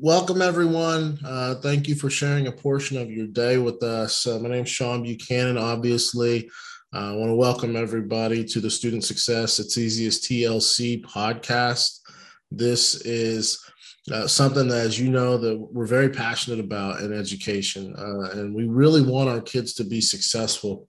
welcome everyone. Uh, thank you for sharing a portion of your day with us. Uh, my name is Sean Buchanan. Obviously, uh, I want to welcome everybody to the Student Success It's Easy as TLC podcast. This is uh, something that, as you know, that we're very passionate about in education, uh, and we really want our kids to be successful.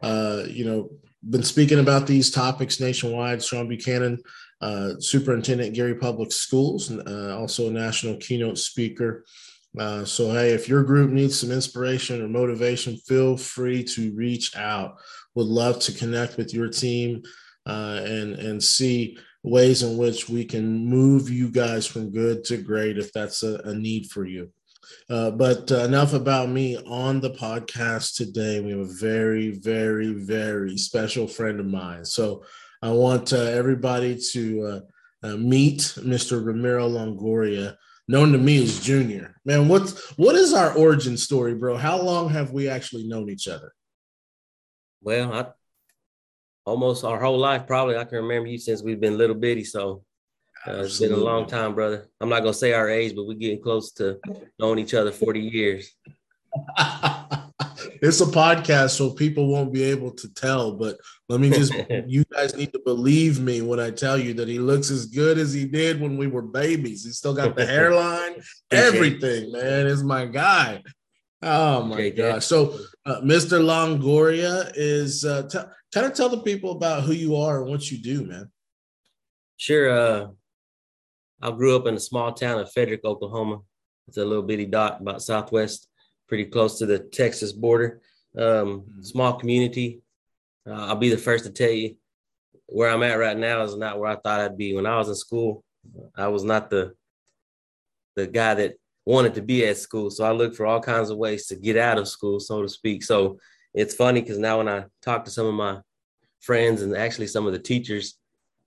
Uh, you know, been speaking about these topics nationwide. Sean Buchanan, uh, Superintendent Gary Public Schools, uh, also a national keynote speaker. Uh, so, hey, if your group needs some inspiration or motivation, feel free to reach out. Would love to connect with your team uh, and and see ways in which we can move you guys from good to great if that's a, a need for you. Uh, but uh, enough about me on the podcast today. We have a very, very, very special friend of mine. So I want uh, everybody to uh, uh, meet Mr. Ramiro Longoria, known to me as Junior. Man, what's what is our origin story, bro? How long have we actually known each other? Well, I, almost our whole life, probably. I can remember you since we've been little bitty. So uh, it's been a long time, brother. I'm not gonna say our age, but we're getting close to knowing each other 40 years. it's a podcast, so people won't be able to tell. But let me just, you guys need to believe me when I tell you that he looks as good as he did when we were babies. He's still got the hairline, everything, man. Is my guy. Oh my okay, gosh. So, uh, Mr. Longoria is uh, t- kind of tell the people about who you are and what you do, man. Sure. Uh, I grew up in a small town of Frederick, Oklahoma. It's a little bitty dot about southwest, pretty close to the Texas border. Um, mm-hmm. Small community. Uh, I'll be the first to tell you where I'm at right now is not where I thought I'd be. When I was in school, I was not the the guy that wanted to be at school. So I looked for all kinds of ways to get out of school, so to speak. So it's funny because now when I talk to some of my friends and actually some of the teachers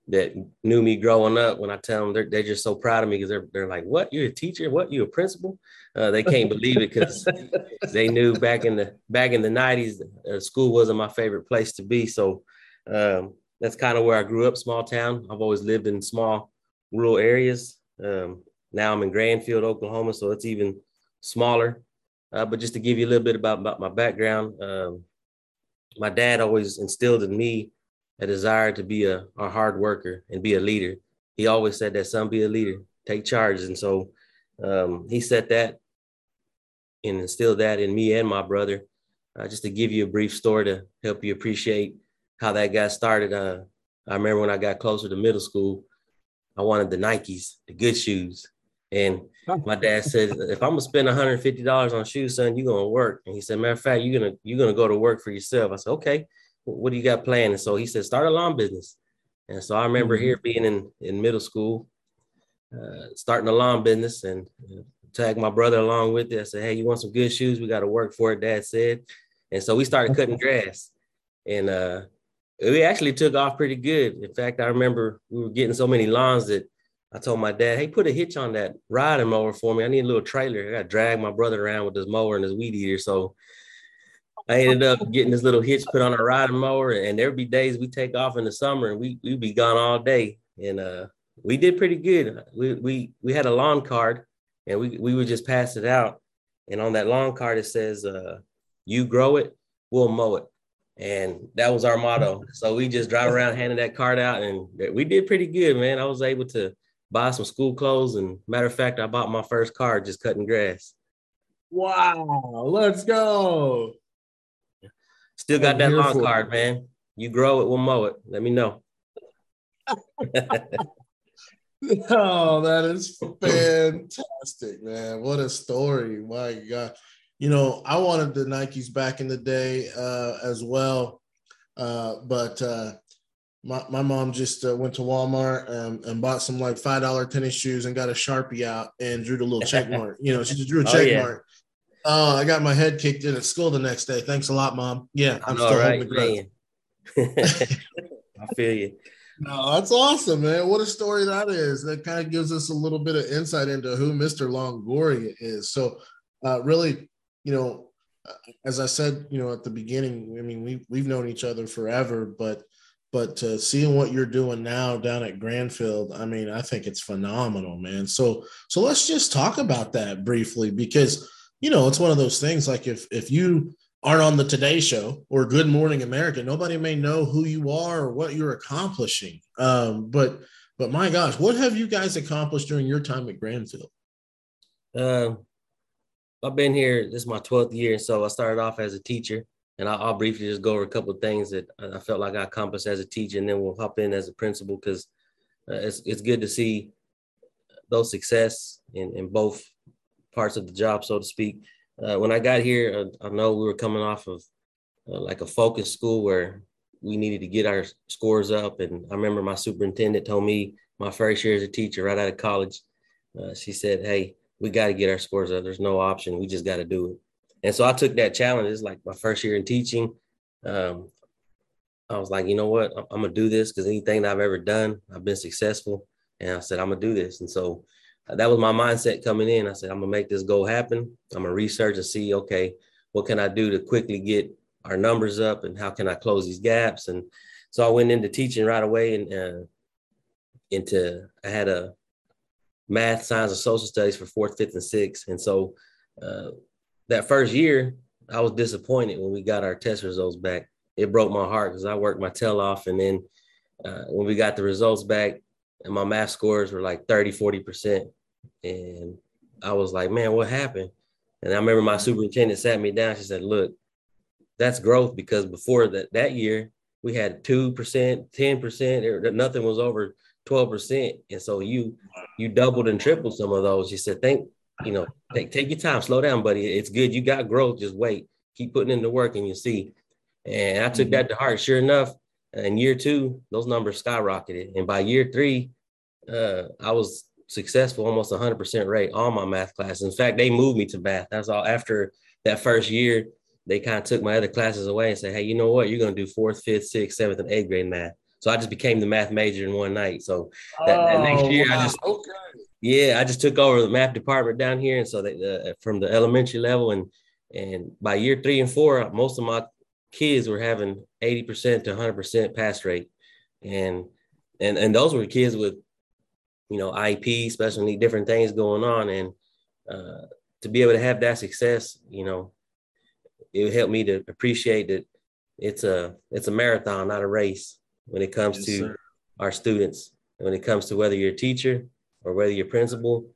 that knew me growing up, when I tell them they're, they're just so proud of me because they're, they're like, what, you're a teacher? What, you a principal? Uh, they can't believe it because they knew back in the, back in the nineties, uh, school wasn't my favorite place to be. So um, that's kind of where I grew up, small town. I've always lived in small rural areas. Um, now I'm in Grandfield, Oklahoma, so it's even smaller. Uh, but just to give you a little bit about, about my background, um, my dad always instilled in me a desire to be a, a hard worker and be a leader. He always said that son be a leader, take charge. And so um, he said that and instilled that in me and my brother. Uh, just to give you a brief story to help you appreciate how that got started. Uh, I remember when I got closer to middle school, I wanted the Nikes, the good shoes. And my dad said, if I'm gonna spend $150 on shoes, son, you're gonna work. And he said, matter of fact, you're gonna you're gonna go to work for yourself. I said, okay, what do you got planned? And so he said, start a lawn business. And so I remember mm-hmm. here being in in middle school, uh, starting a lawn business and uh, tag my brother along with it. I said, hey, you want some good shoes? We got to work for it, dad said. And so we started cutting grass. And uh, we actually took off pretty good. In fact, I remember we were getting so many lawns that I told my dad, hey, put a hitch on that riding mower for me. I need a little trailer. I got to drag my brother around with this mower and this weed eater. So I ended up getting this little hitch put on a riding mower. And there'd be days we take off in the summer and we, we'd be gone all day. And uh, we did pretty good. We, we, we had a lawn card and we, we would just pass it out. And on that lawn card, it says, uh, you grow it, we'll mow it. And that was our motto. So we just drive around handing that card out and we did pretty good, man. I was able to buy some school clothes. And matter of fact, I bought my first car just cutting grass. Wow, let's go. Still got that lawn card, man. You grow it, we'll mow it. Let me know. oh, that is fantastic, man. What a story. My God. You know, I wanted the Nikes back in the day uh, as well. Uh, but uh, my, my mom just uh, went to Walmart and, and bought some like five dollar tennis shoes and got a sharpie out and drew the little check mark. You know, she just drew a oh, check oh, yeah. mark. Oh, I got my head kicked in at school the next day. Thanks a lot, mom. Yeah, I'm still right, holding the I feel you. No, that's awesome, man. What a story that is. That kind of gives us a little bit of insight into who Mr. Longoria is. So, uh, really, you know, as I said, you know, at the beginning, I mean, we we've known each other forever, but but uh, seeing what you're doing now down at Grandfield, I mean, I think it's phenomenal, man. So, so let's just talk about that briefly because you know it's one of those things. Like if if you aren't on the Today Show or Good Morning America, nobody may know who you are or what you're accomplishing. Um, but but my gosh, what have you guys accomplished during your time at Grandfield? Um, I've been here. This is my twelfth year, so I started off as a teacher and I'll, I'll, briefly just go over a couple of things that I felt like I accomplished as a teacher, and then we'll hop in as a principal because uh, it's it's good to see those success in, in both parts of the job, so to speak. Uh, when I got here, uh, I know we were coming off of uh, like a focus school where we needed to get our scores up, and I remember my superintendent told me my first year as a teacher, right out of college, uh, she said, "Hey, we got to get our scores up. There's no option. We just got to do it." And so I took that challenge. It's like my first year in teaching. Um, I was like, you know what? I'm, I'm gonna do this because anything that I've ever done, I've been successful. And I said, I'm gonna do this. And so that was my mindset coming in. I said, I'm gonna make this goal happen. I'm gonna research and see, okay, what can I do to quickly get our numbers up and how can I close these gaps? And so I went into teaching right away and uh, into I had a math, science, and social studies for fourth, fifth, and sixth. And so uh, that first year, I was disappointed when we got our test results back. It broke my heart because I worked my tail off. And then uh, when we got the results back, and my math scores were like 30, 40%. And I was like, man, what happened? And I remember my superintendent sat me down. She said, look, that's growth because before that, that year, we had 2%, 10%, nothing was over 12%. And so you you doubled and tripled some of those. She said, think you know, take take your time, slow down, buddy. It's good. You got growth. Just wait. Keep putting in the work, and you see. And I took mm-hmm. that to heart. Sure enough, in year two, those numbers skyrocketed, and by year three, uh, I was successful, almost 100% rate all my math classes. In fact, they moved me to math. That's all. After that first year, they kind of took my other classes away and said, "Hey, you know what? You're going to do fourth, fifth, sixth, seventh, and eighth grade math." So I just became the math major in one night. So that, that next oh, year, wow. I just okay. Yeah, I just took over the math department down here, and so they, uh, from the elementary level, and and by year three and four, most of my kids were having eighty percent to hundred percent pass rate, and and and those were kids with, you know, IP, special need, different things going on, and uh, to be able to have that success, you know, it helped me to appreciate that it's a it's a marathon, not a race, when it comes yes, to sir. our students, when it comes to whether you're a teacher or whether you're principal,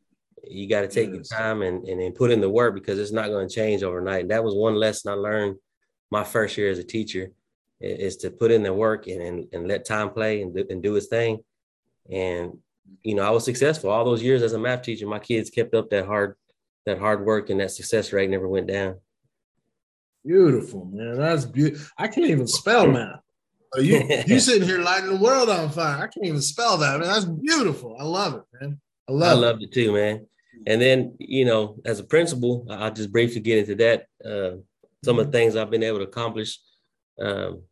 you got to take yes. your time and, and, and put in the work because it's not going to change overnight. And that was one lesson I learned my first year as a teacher is to put in the work and, and, and let time play and do, and do its thing. And, you know, I was successful all those years as a math teacher. My kids kept up that hard, that hard work and that success rate never went down. Beautiful, man. That's beautiful. I can't even spell math. You you sitting here lighting the world on fire. I can't even spell that, man. That's beautiful. I love it, man. I love I loved it too, man. And then, you know, as a principal, I'll just briefly get into that. Uh, some of the things I've been able to accomplish. Um,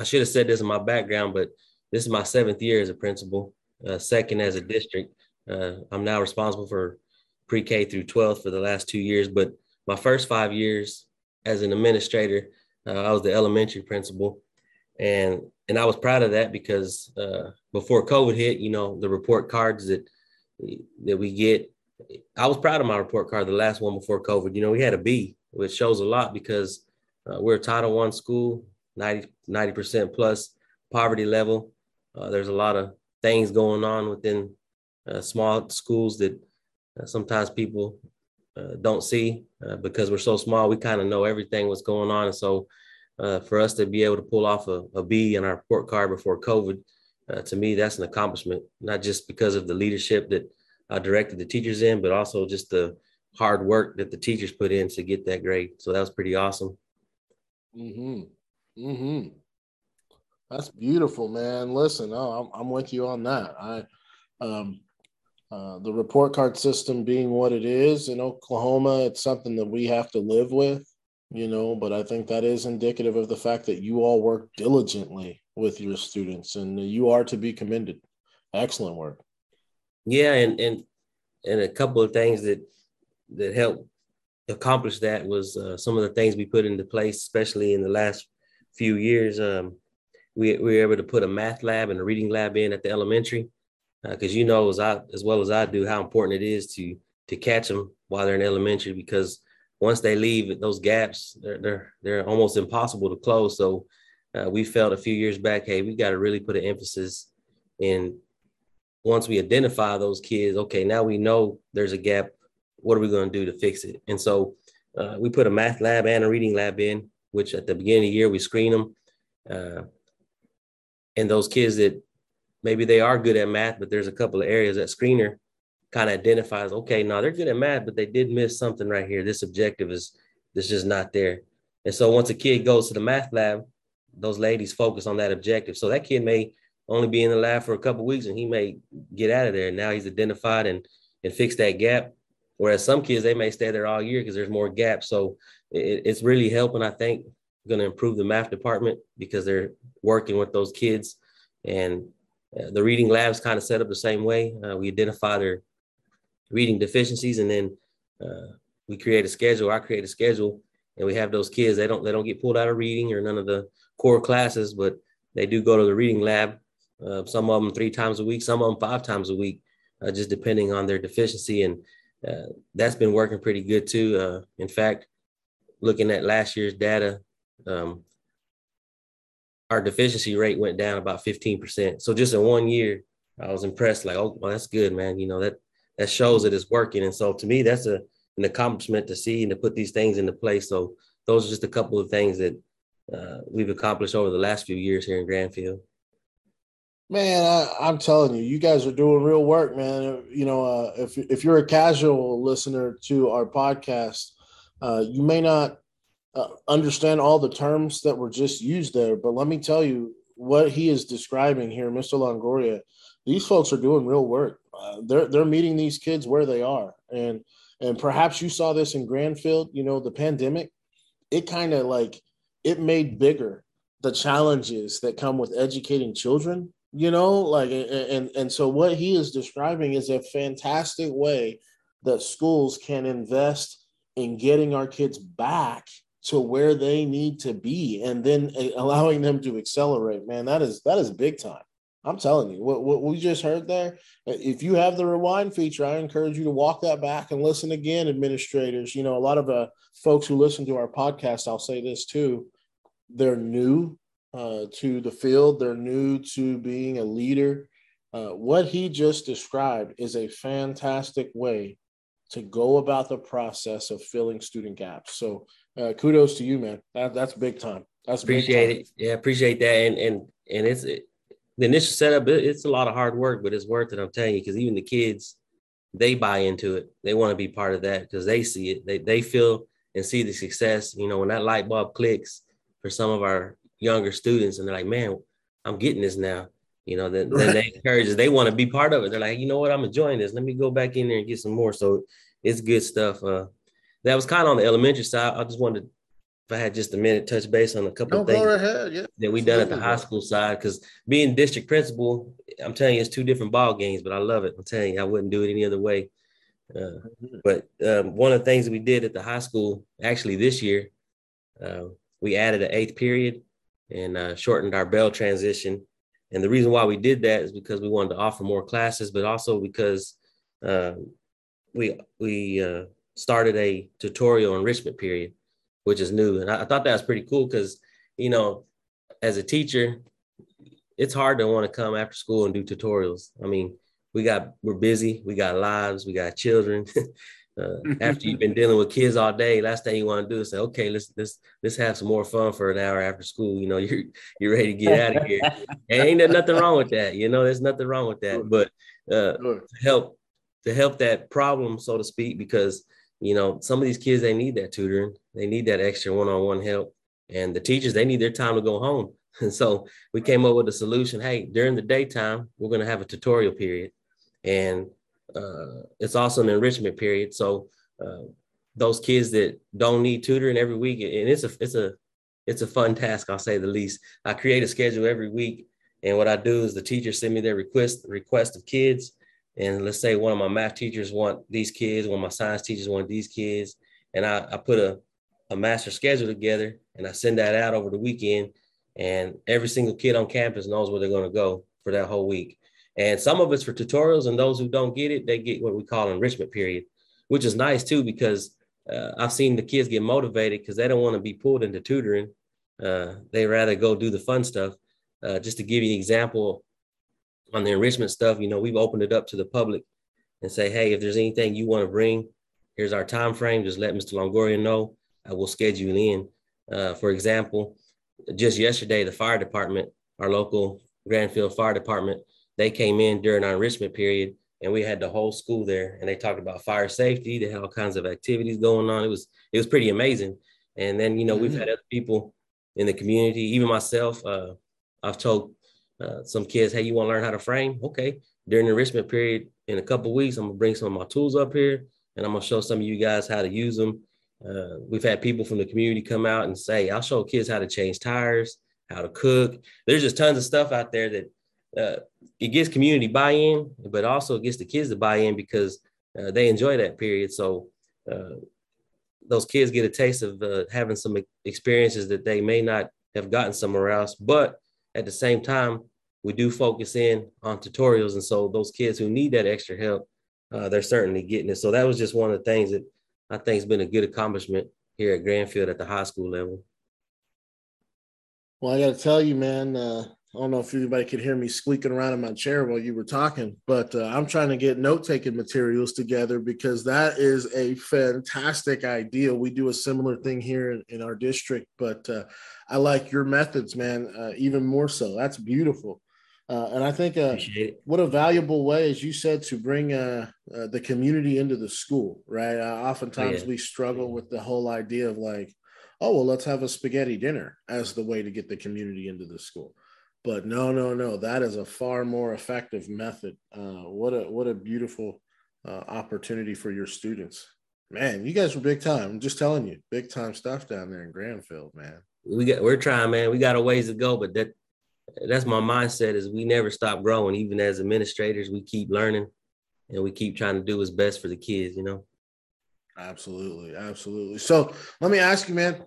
I should have said this in my background, but this is my seventh year as a principal, uh, second as a district. Uh, I'm now responsible for pre-K through 12th for the last two years, but my first five years as an administrator, uh, I was the elementary principal and and I was proud of that because uh, before COVID hit, you know, the report cards that that we get, I was proud of my report card, the last one before COVID. You know, we had a B, which shows a lot because uh, we're a Title One school, 90 percent plus poverty level. Uh, there's a lot of things going on within uh, small schools that uh, sometimes people uh, don't see because we're so small. We kind of know everything what's going on, and so uh, for us to be able to pull off a, a B in our report card before COVID, uh, to me, that's an accomplishment, not just because of the leadership that I directed the teachers in, but also just the hard work that the teachers put in to get that grade. So that was pretty awesome. Mm hmm. Mm hmm. That's beautiful, man. Listen, oh, I'm, I'm with you on that. I, um, uh, the report card system being what it is in Oklahoma, it's something that we have to live with you know, but I think that is indicative of the fact that you all work diligently with your students and you are to be commended. Excellent work. Yeah, and and and a couple of things that that helped accomplish that was uh, some of the things we put into place, especially in the last few years. Um, we, we were able to put a math lab and a reading lab in at the elementary because uh, you know as I as well as I do how important it is to to catch them while they're in elementary because once they leave those gaps they're they're, they're almost impossible to close. So uh, we felt a few years back hey we got to really put an emphasis in once we identify those kids okay now we know there's a gap what are we going to do to fix it? And so uh, we put a math lab and a reading lab in which at the beginning of the year we screen them uh, and those kids that maybe they are good at math, but there's a couple of areas that screener kind of identifies, okay, now they're good at math, but they did miss something right here. This objective is this just not there. And so once a kid goes to the math lab, those ladies focus on that objective. So that kid may only be in the lab for a couple weeks and he may get out of there. And now he's identified and and fix that gap. Whereas some kids they may stay there all year because there's more gaps. So it, it's really helping, I think, going to improve the math department because they're working with those kids and uh, the reading labs kind of set up the same way. Uh, we identify their reading deficiencies, and then uh, we create a schedule. I create a schedule, and we have those kids. They don't they don't get pulled out of reading or none of the core classes, but they do go to the reading lab. Uh, some of them three times a week, some of them five times a week, uh, just depending on their deficiency. And that's been working pretty good too. in fact, looking at last year's data, um, our deficiency rate went down about 15%. So just in one year, I was impressed, like, oh, well, that's good, man. You know, that that shows that it's working. And so to me, that's a an accomplishment to see and to put these things into place. So those are just a couple of things that uh, we've accomplished over the last few years here in Grandfield. Man, I, am telling you, you guys are doing real work, man. You know, uh, if if you're a casual listener to our podcast, uh, you may not uh, understand all the terms that were just used there. But let me tell you what he is describing here, Mr. Longoria. These folks are doing real work. Uh, they're they're meeting these kids where they are, and and perhaps you saw this in Grandfield. You know, the pandemic, it kind of like it made bigger the challenges that come with educating children. You know, like and and so what he is describing is a fantastic way that schools can invest in getting our kids back to where they need to be and then uh, allowing them to accelerate man that is that is big time. I'm telling you what, what we just heard there uh, if you have the rewind feature i encourage you to walk that back and listen again administrators. You know a lot of uh, folks who listen to our podcast i'll say this too they're new uh, to the field. They're new to being a leader. Uh, what he just described is a fantastic way to go about the process of filling student gaps. So uh, kudos to you, man. That, that's big time. That's appreciate it. Yeah, appreciate that. And and and it's it, the initial setup. It's a lot of hard work, but it's worth it. I'm telling you, because even the kids, they buy into it. They want to be part of that because they see it. They they feel and see the success. You know, when that light bulb clicks for some of our younger students, and they're like, "Man, I'm getting this now." You know, then, right. then they encourage. They want to be part of it. They're like, "You know what? I'm enjoying this. Let me go back in there and get some more." So it's good stuff. Uh, that was kind of on the elementary side. I just wanted, if I had just a minute, touch base on a couple no, of things ahead, yeah. that we done at the high school side. Because being district principal, I'm telling you, it's two different ball games, but I love it. I'm telling you, I wouldn't do it any other way. Uh, mm-hmm. but um, one of the things that we did at the high school, actually this year, uh, we added an eighth period and uh, shortened our bell transition. And the reason why we did that is because we wanted to offer more classes, but also because um, we we uh, started a tutorial enrichment period, which is new. And I, I thought that was pretty cool because, you know, as a teacher, it's hard to want to come after school and do tutorials. I mean, we got we're busy, we got lives, we got children. uh, after you've been dealing with kids all day, last thing you want to do is say, okay, let's let's let's have some more fun for an hour after school. You know, you're you're ready to get out of here. and ain't there nothing wrong with that. You know, there's nothing wrong with that. But uh, to help to help that problem, so to speak, because you know, some of these kids, they need that tutoring. They need that extra one-on-one help. And the teachers, they need their time to go home. And so we came up with a solution. Hey, during the daytime, we're going to have a tutorial period. And uh, it's also an enrichment period. So uh, those kids that don't need tutoring every week, and it's a it's a it's a fun task, I'll say the least. I create a schedule every week, and what I do is the teachers send me their request request of kids, and let's say one of my math teachers want these kids, one of my science teachers want these kids, and I, I put a, a master schedule together and I send that out over the weekend. and every single kid on campus knows where they're going to go for that whole week. And some of it's for tutorials, and those who don't get it, they get what we call enrichment period, which is nice too because uh, I've seen the kids get motivated because they don't want to be pulled into tutoring. Uh, they rather go do the fun stuff. Uh, just to give you an example on the enrichment stuff, you know, we've opened it up to the public and say, hey, if there's anything you want to bring, here's our time frame. Just let Mr. Longoria know. I will schedule in. Uh, for example, just yesterday, the fire department, our local Grandfield Fire Department, they came in during our enrichment period and we had the whole school there and they talked about fire safety they had all kinds of activities going on it was it was pretty amazing and then you know mm-hmm. we've had other people in the community even myself uh, i've told uh, some kids hey you want to learn how to frame okay during the enrichment period in a couple weeks i'm gonna bring some of my tools up here and i'm gonna show some of you guys how to use them uh, we've had people from the community come out and say i'll show kids how to change tires how to cook there's just tons of stuff out there that uh, it gets community buy-in, but also gets the kids to buy in because uh, they enjoy that period. So uh, those kids get a taste of uh, having some experiences that they may not have gotten somewhere else. But at the same time, we do focus in on tutorials, and so those kids who need that extra help, uh, they're certainly getting it. So that was just one of the things that I think has been a good accomplishment here at Grandfield at the high school level. Well, I got to tell you, man, uh, I don't know if anybody could hear me squeaking around in my chair while you were talking, but uh, I'm trying to get note taking materials together because that is a fantastic idea. We do a similar thing here in, in our district, but uh, I like your methods, man, uh, even more so. That's beautiful. Uh, and I think uh, what a valuable way, as you said, to bring uh, the community into the school, right? oftentimes yeah. we struggle with the whole idea of like, oh, well, let's have a spaghetti dinner as the way to get the community into the school but no, no, no. That is a far more effective method. Uh, what a what a beautiful uh, opportunity for your students. Man, you guys were big time. I'm just telling you, big time stuff down there in Grandfield, man. We got we're trying, man. We got a ways to go, but that that's my mindset is we never stop growing. Even as administrators, we keep learning and we keep trying to do what's best for the kids, you know. Absolutely, absolutely. So let me ask you, man,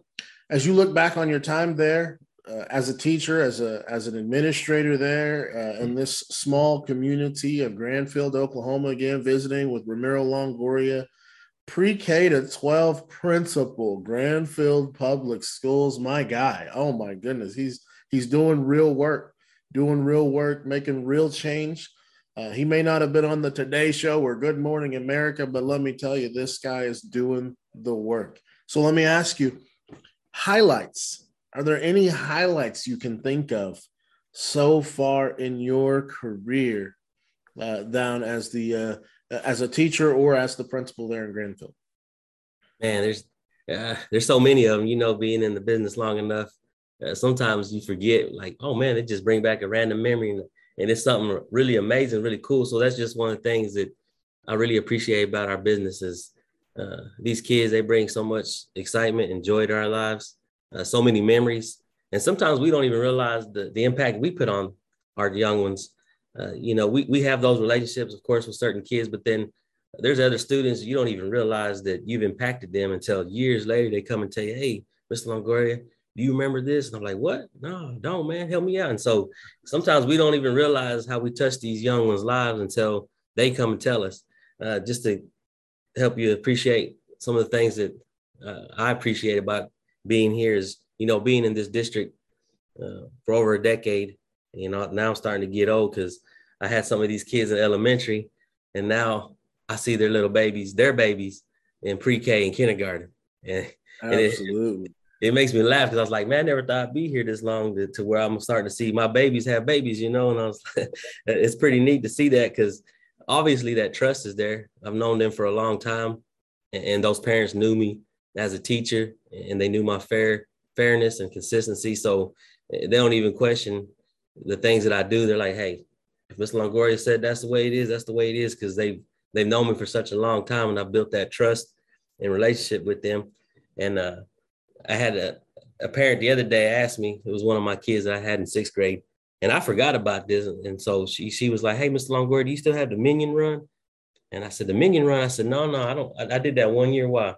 as you look back on your time there, uh, as a teacher, as a as an administrator there uh, in this small community of Grandfield, Oklahoma, again visiting with Ramiro Longoria, pre-K to 12 principal, Grandfield Public Schools. My guy, oh my goodness, he's he's doing real work, doing real work, making real change. Uh, he may not have been on the Today Show or Good Morning America, but let me tell you, this guy is doing the work. So let me ask you, highlights are there any highlights you can think of so far in your career uh, down as the uh, as a teacher or as the principal there in Grandfield? Man, there's uh, there's so many of them. You know, being in the business long enough, uh, sometimes you forget. Like, oh man, it just bring back a random memory, and, and it's something really amazing, really cool. So that's just one of the things that I really appreciate about our businesses. Uh, these kids, they bring so much excitement and joy to our lives uh, so many memories. And sometimes we don't even realize the, the impact we put on our young ones. Uh, you know, we, we have those relationships, of course, with certain kids, but then there's other students you don't even realize that you've impacted them until years later they come and tell you, hey, Mr. Longoria, do you remember this? And I'm like, what? No, don't, man, help me out. And so sometimes we don't even realize how we touch these young ones' lives until they come and tell us, uh, just to help you appreciate some of the things that uh, I appreciate about being here is, you know, being in this district uh, for over a decade. You know, now I'm starting to get old because I had some of these kids in elementary, and now I see their little babies, their babies in pre-K and kindergarten. And, Absolutely. And it, it, makes me laugh because I was like, man, I never thought I'd be here this long to, to where I'm starting to see my babies have babies, you know. And I was, like, it's pretty neat to see that because obviously that trust is there. I've known them for a long time, and, and those parents knew me as a teacher and they knew my fair fairness and consistency. So eh, they don't even question the things that I do. They're like, hey, if Mr. Longoria said that's the way it is, that's the way it is, because they've they've known me for such a long time and I built that trust and relationship with them. And uh, I had a, a parent the other day asked me, it was one of my kids that I had in sixth grade, and I forgot about this. And so she she was like, Hey, Mr. Longoria, do you still have the minion run? And I said, The minion run. I said, No, no, I don't. I, I did that one year. Why?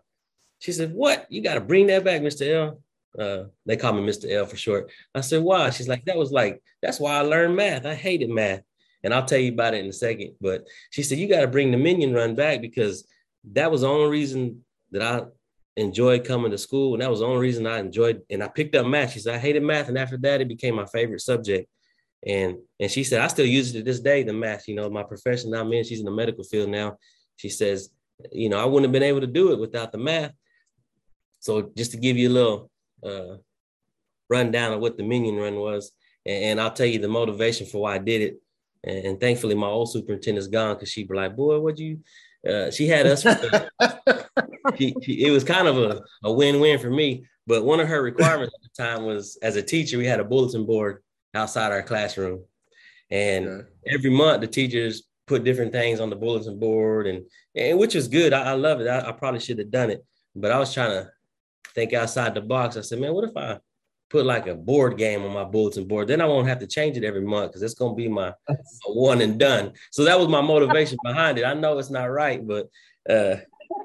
She said, What? You got to bring that back, Mr. L. Uh, they call me Mr. L for short. I said, why? She's like, that was like, that's why I learned math. I hated math. And I'll tell you about it in a second. But she said, you got to bring the minion run back because that was the only reason that I enjoyed coming to school. And that was the only reason I enjoyed. And I picked up math. She said, I hated math. And after that, it became my favorite subject. And and she said, I still use it to this day, the math, you know, my profession I'm in, she's in the medical field now. She says, you know, I wouldn't have been able to do it without the math. So just to give you a little uh, rundown of what the minion run was, and, and, I'll tell you the motivation for why I did it. And, and thankfully, my old superintendent's gone because she'd be like, "Boy, what you?" Uh, she had us. she, she, it was kind of a, a win-win for me. But one of her requirements at the time was, as a teacher, we had a bulletin board outside our classroom, and okay. every month the teachers put different things on the bulletin board, and and which was good. I, I love it. I, I probably should have done it, but I was trying to think outside the box. I said, man, what if I put like a board game on my bulletin board? Then I won't have to change it every month because it's gonna be my, my, one and done. So that was my motivation behind it. I know it's not right, but uh,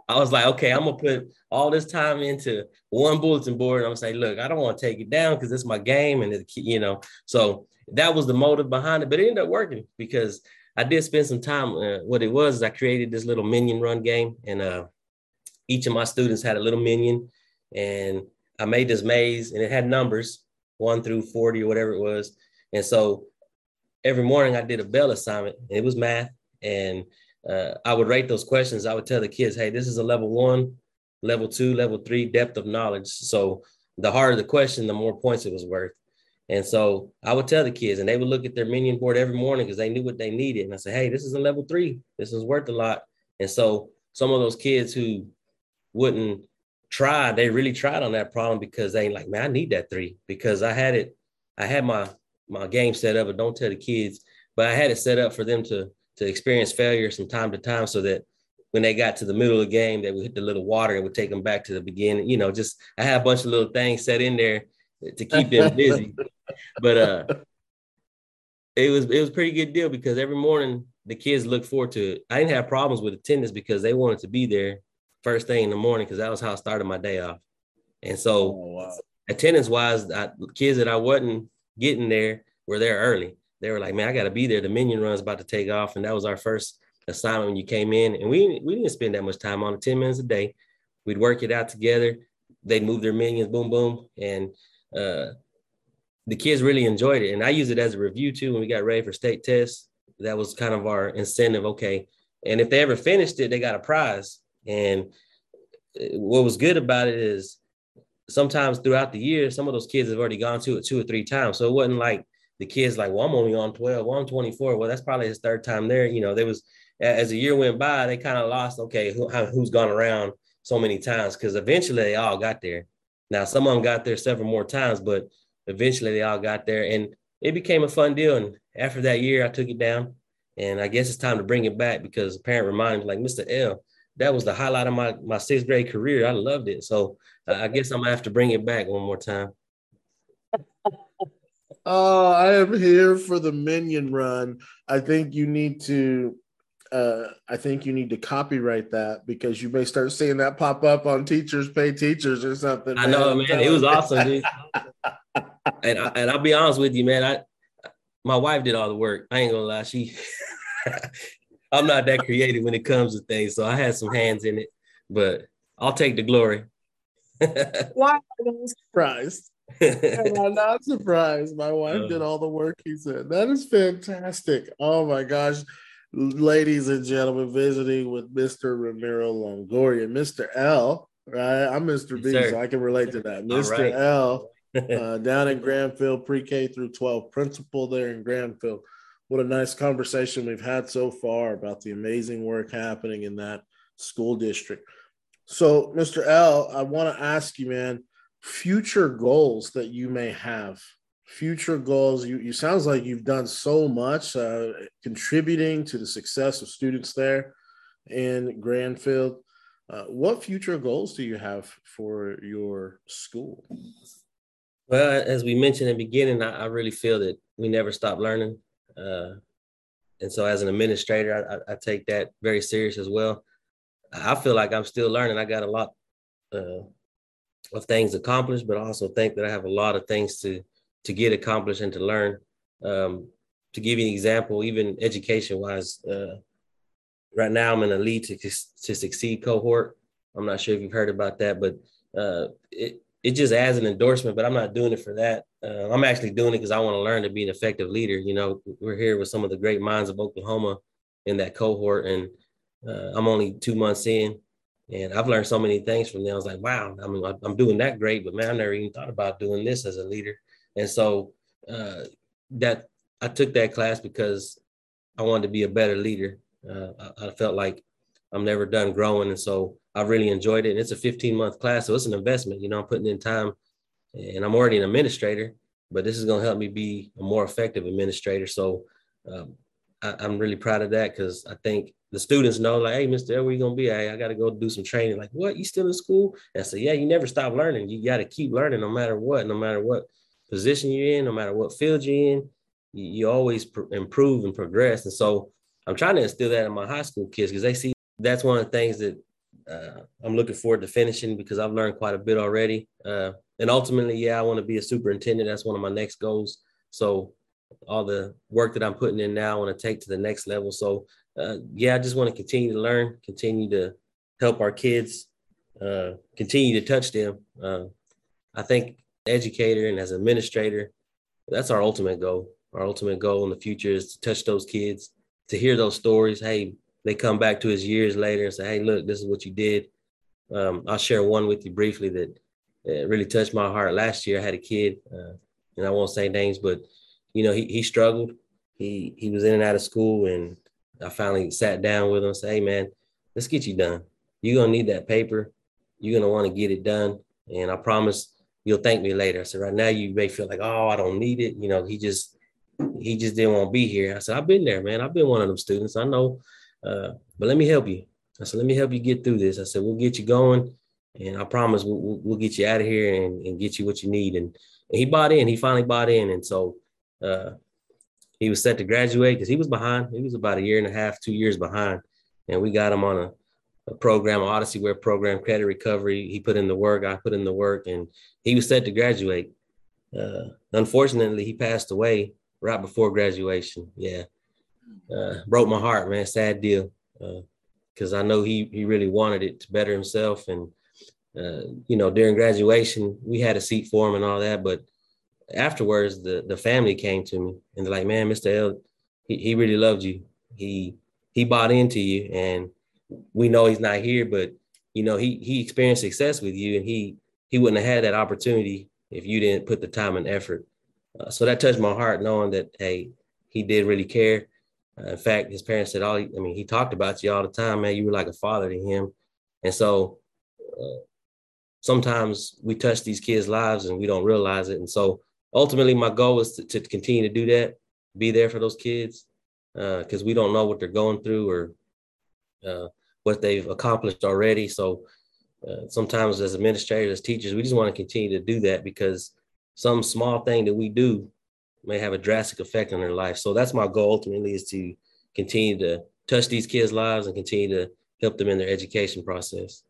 I was like, okay, I'm gonna put all this time into one bulletin board. And I'm gonna say, look, I don't want to take it down because it's my game, and it, you know, so that was the motive behind it. But it ended up working because I did spend some time. Uh, what it was is I created this little minion run game, and uh, each of my students had a little minion, and I made this maze, and it had numbers one through forty or whatever it was, and so every morning I did a bell assignment. And it was math, and uh, I would rate those questions. I would tell the kids, "Hey, this is a level one, level two, level three depth of knowledge." So the harder the question, the more points it was worth. And so I would tell the kids, and they would look at their minion board every morning because they knew what they needed. And I said, hey, this is a level three. This is worth a lot. And so some of those kids who wouldn't try, they really tried on that problem because they ain't like, man, I need that three because I had it, I had my my game set up, but don't tell the kids, but I had it set up for them to to experience failure from time to time so that when they got to the middle of the game, they would hit the little water and would take them back to the beginning. You know, just I had a bunch of little things set in there to keep them busy. but uh, it was it was pretty good deal because every morning the kids looked forward to it. I didn't have problems with attendance because they wanted to be there first thing in the morning because that was how I started my day off. And so, oh, wow. attendance wise, I, kids that I wasn't getting there were there early. They were like, "Man, I got to be there. The minion run's about to take off," and that was our first assignment when you came in. And we we didn't spend that much time on it. Ten minutes a day. We'd work it out together. They'd move their minions, boom, boom, and uh, the kids really enjoyed it. And I use it as a review too when we got ready for state tests. That was kind of our incentive. Okay. And if they ever finished it, they got a prize. And uh, what was good about it is sometimes throughout the year, some of those kids have already gone to it two or three times. So it wasn't like the kids like, well, I'm only on 12, well, I'm 24. Well, that's probably his third time there. You know, there was as the year went by, they kind of lost, okay, who, who's gone around so many times? Because eventually they all got there. Now, some of them got there several more times, but eventually they all got there and it became a fun deal. And after that year, I took it down. And I guess it's time to bring it back because a parent reminded me, like, Mr. L, that was the highlight of my, my sixth grade career. I loved it. So uh, I guess I'm gonna have to bring it back one more time. Oh, I am here for the minion run. I think you need to uh, I think you need to copyright that because you may start seeing that pop up on teachers pay teachers or something. I know, man. It was awesome, dude. and I, and I'll be honest with you, man. I my wife did all the work. I ain't gonna lie. She, I'm not that creative when it comes to things, so I had some hands in it, but I'll take the glory. Why am I surprised? I'm not surprised. My wife uh, did all the work. He said that is fantastic. Oh my gosh ladies and gentlemen, visiting with Mr. Ramiro Longoria, Mr. L. Right, I'm Mr. B, so I can relate to that. Mr. Right. L. uh, down in Grandfield, pre-K through 12, principal there in Grandfield. What a nice conversation we've had so far about the amazing work happening in that school district. So, Mr. L, I want to ask you, man, future goals that you may have future goals you, you sounds like you've done so much uh, contributing to the success of students there in Grandfield. Uh, what future goals do you have for your school? Well, as we mentioned in the beginning, I, I really feel that we never stop learning. Uh, and so as an administrator, I, I, take that very serious as well. I feel like I'm still learning. I got a lot uh, of things accomplished, but I also think that I have a lot of things to to get accomplished and to learn. Um, to give you an example, even education wise, uh, right now I'm in a lead to, to succeed cohort. I'm not sure if you've heard about that, but uh, it it just adds an endorsement. But I'm not doing it for that. Uh, I'm actually doing it because I want to learn to be an effective leader. You know, we're here with some of the great minds of Oklahoma in that cohort, and uh, I'm only two months in, and I've learned so many things from them. I was like, wow, I mean, I'm doing that great, but man, I never even thought about doing this as a leader. And so uh, that I took that class because I wanted to be a better leader. Uh, I, I, felt like I'm never done growing, and so I really enjoyed it. And it's a 15 month class, so it's an investment. You know, I'm putting in time, and I'm already an administrator, but this is going to help me be a more effective administrator. So um, I, am really proud of that because I think the students know, like, hey, Mr. Where you gonna be? Hey, I got to go do some training. Like, what? You still in school? And I said, yeah, you never stop learning. You got to keep learning no matter what, no matter what position you're in, no matter what field you're in. You, you always pr- improve and progress. And so I'm trying to instill that in my high school kids because they see that's one of the things that uh, I'm looking forward to finishing because I've learned quite a bit already. Uh, and ultimately, yeah, I want to be a superintendent. That's one of my next goals. So all the work that I'm putting in now, I want to take to the next level. So uh, yeah, I just want to continue to learn, continue to help our kids, uh, continue to touch them. Uh, I think educator and as administrator, that's our ultimate goal. Our ultimate goal in the future is to touch those kids, to hear those stories. Hey, they come back to us years later and say, "Hey, look, this is what you did." Um, I'll share one with you briefly that uh, really touched my heart. Last year, I had a kid, uh, and I won't say names, but you know, he he struggled. He he was in and out of school, and I finally sat down with him and said, "Hey, man, let's get you done. You're gonna need that paper. You're gonna want to get it done, and I promise." You'll thank me later. I said, right now you may feel like, oh, I don't need it. You know, he just he just didn't want to be here. I said, I've been there, man. I've been one of them students. I know uh, but let me help you. I said, let me help you get through this. I said, we'll get you going. And I promise we'll, we'll, get you out of here and, and, get you what you need. And, and, he bought in. He finally bought in. And so uh, he was set to graduate because he was behind. He was about a year and a half, two years behind. And we got him on a, a program, Odysseyware program, credit recovery. He put in the work. I put in the work. And he was set to graduate. Uh, unfortunately, he passed away right before graduation. Yeah uh, broke my heart, man. Sad deal, because uh, I know he he really wanted it to better himself, and uh, you know during graduation we had a seat for him and all that, but afterwards the the family came to me and they're like, man, Mr. L, he, he really loved you. He he bought into you, and we know he's not here, but you know he he experienced success with you, and he he wouldn't have had that opportunity if you didn't put the time and effort. Uh, so that touched my heart, knowing that hey, he did really care. Uh, in fact, his parents said, "All I mean, he talked about you all the time, man. You were like a father to him." And so, uh, sometimes we touch these kids' lives and we don't realize it. And so, ultimately, my goal is to, to continue to do that, be there for those kids, because uh, we don't know what they're going through or uh, what they've accomplished already. So, uh, sometimes as administrators, as teachers, we just want to continue to do that because some small thing that we do may have a drastic effect on their life. So that's my goal ultimately is to continue to touch these kids' lives and continue to help them in their education process.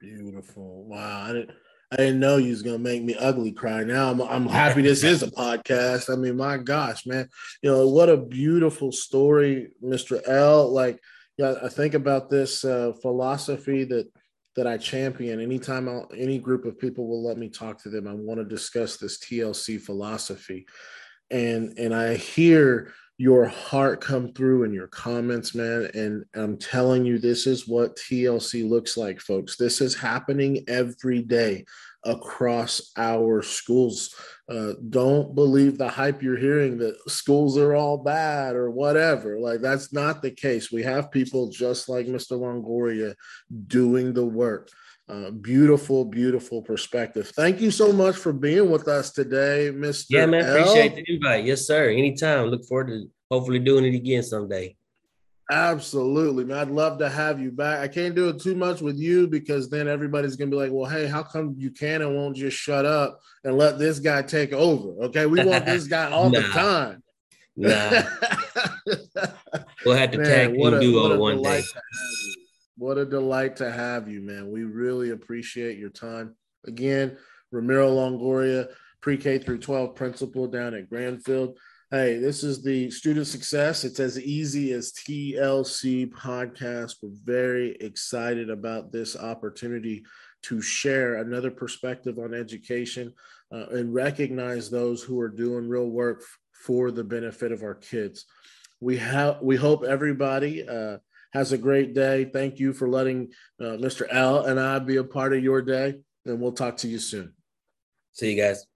Beautiful. Wow. I didn't, I didn't know you was gonna make me ugly cry. Now I'm I'm happy this is a podcast. I mean, my gosh, man, you know what a beautiful story, Mr. L. Like, yeah, I think about this uh, philosophy that that I champion. Anytime I'll, any group of people will let me talk to them, I want to discuss this TLC philosophy. And and I hear your heart come through in your comments, man. And I'm telling you, this is what TLC looks like, folks. This is happening every day across our schools. Uh, don't believe the hype you're hearing that schools are all bad or whatever. Like, that's not the case. We have people just like Mr. Longoria doing the work. Uh, beautiful, beautiful perspective. Thank you so much for being with us today, Mr. Yeah, man. L. Appreciate the invite. Yes, sir. Anytime. Look forward to hopefully doing it again someday. Absolutely, man. I'd love to have you back. I can't do it too much with you because then everybody's gonna be like, "Well, hey, how come you can and won't just shut up and let this guy take over?" Okay, we want this guy all nah. the time. Nah, we'll have to man, tag team duo one day. What a delight to have you, man. We really appreciate your time. again, Ramiro Longoria, pre-K through 12 principal down at Grandfield. Hey, this is the student success. It's as easy as TLC podcast. We're very excited about this opportunity to share another perspective on education uh, and recognize those who are doing real work f- for the benefit of our kids. We have we hope everybody uh, has a great day. Thank you for letting uh, Mr. L and I be a part of your day, and we'll talk to you soon. See you guys.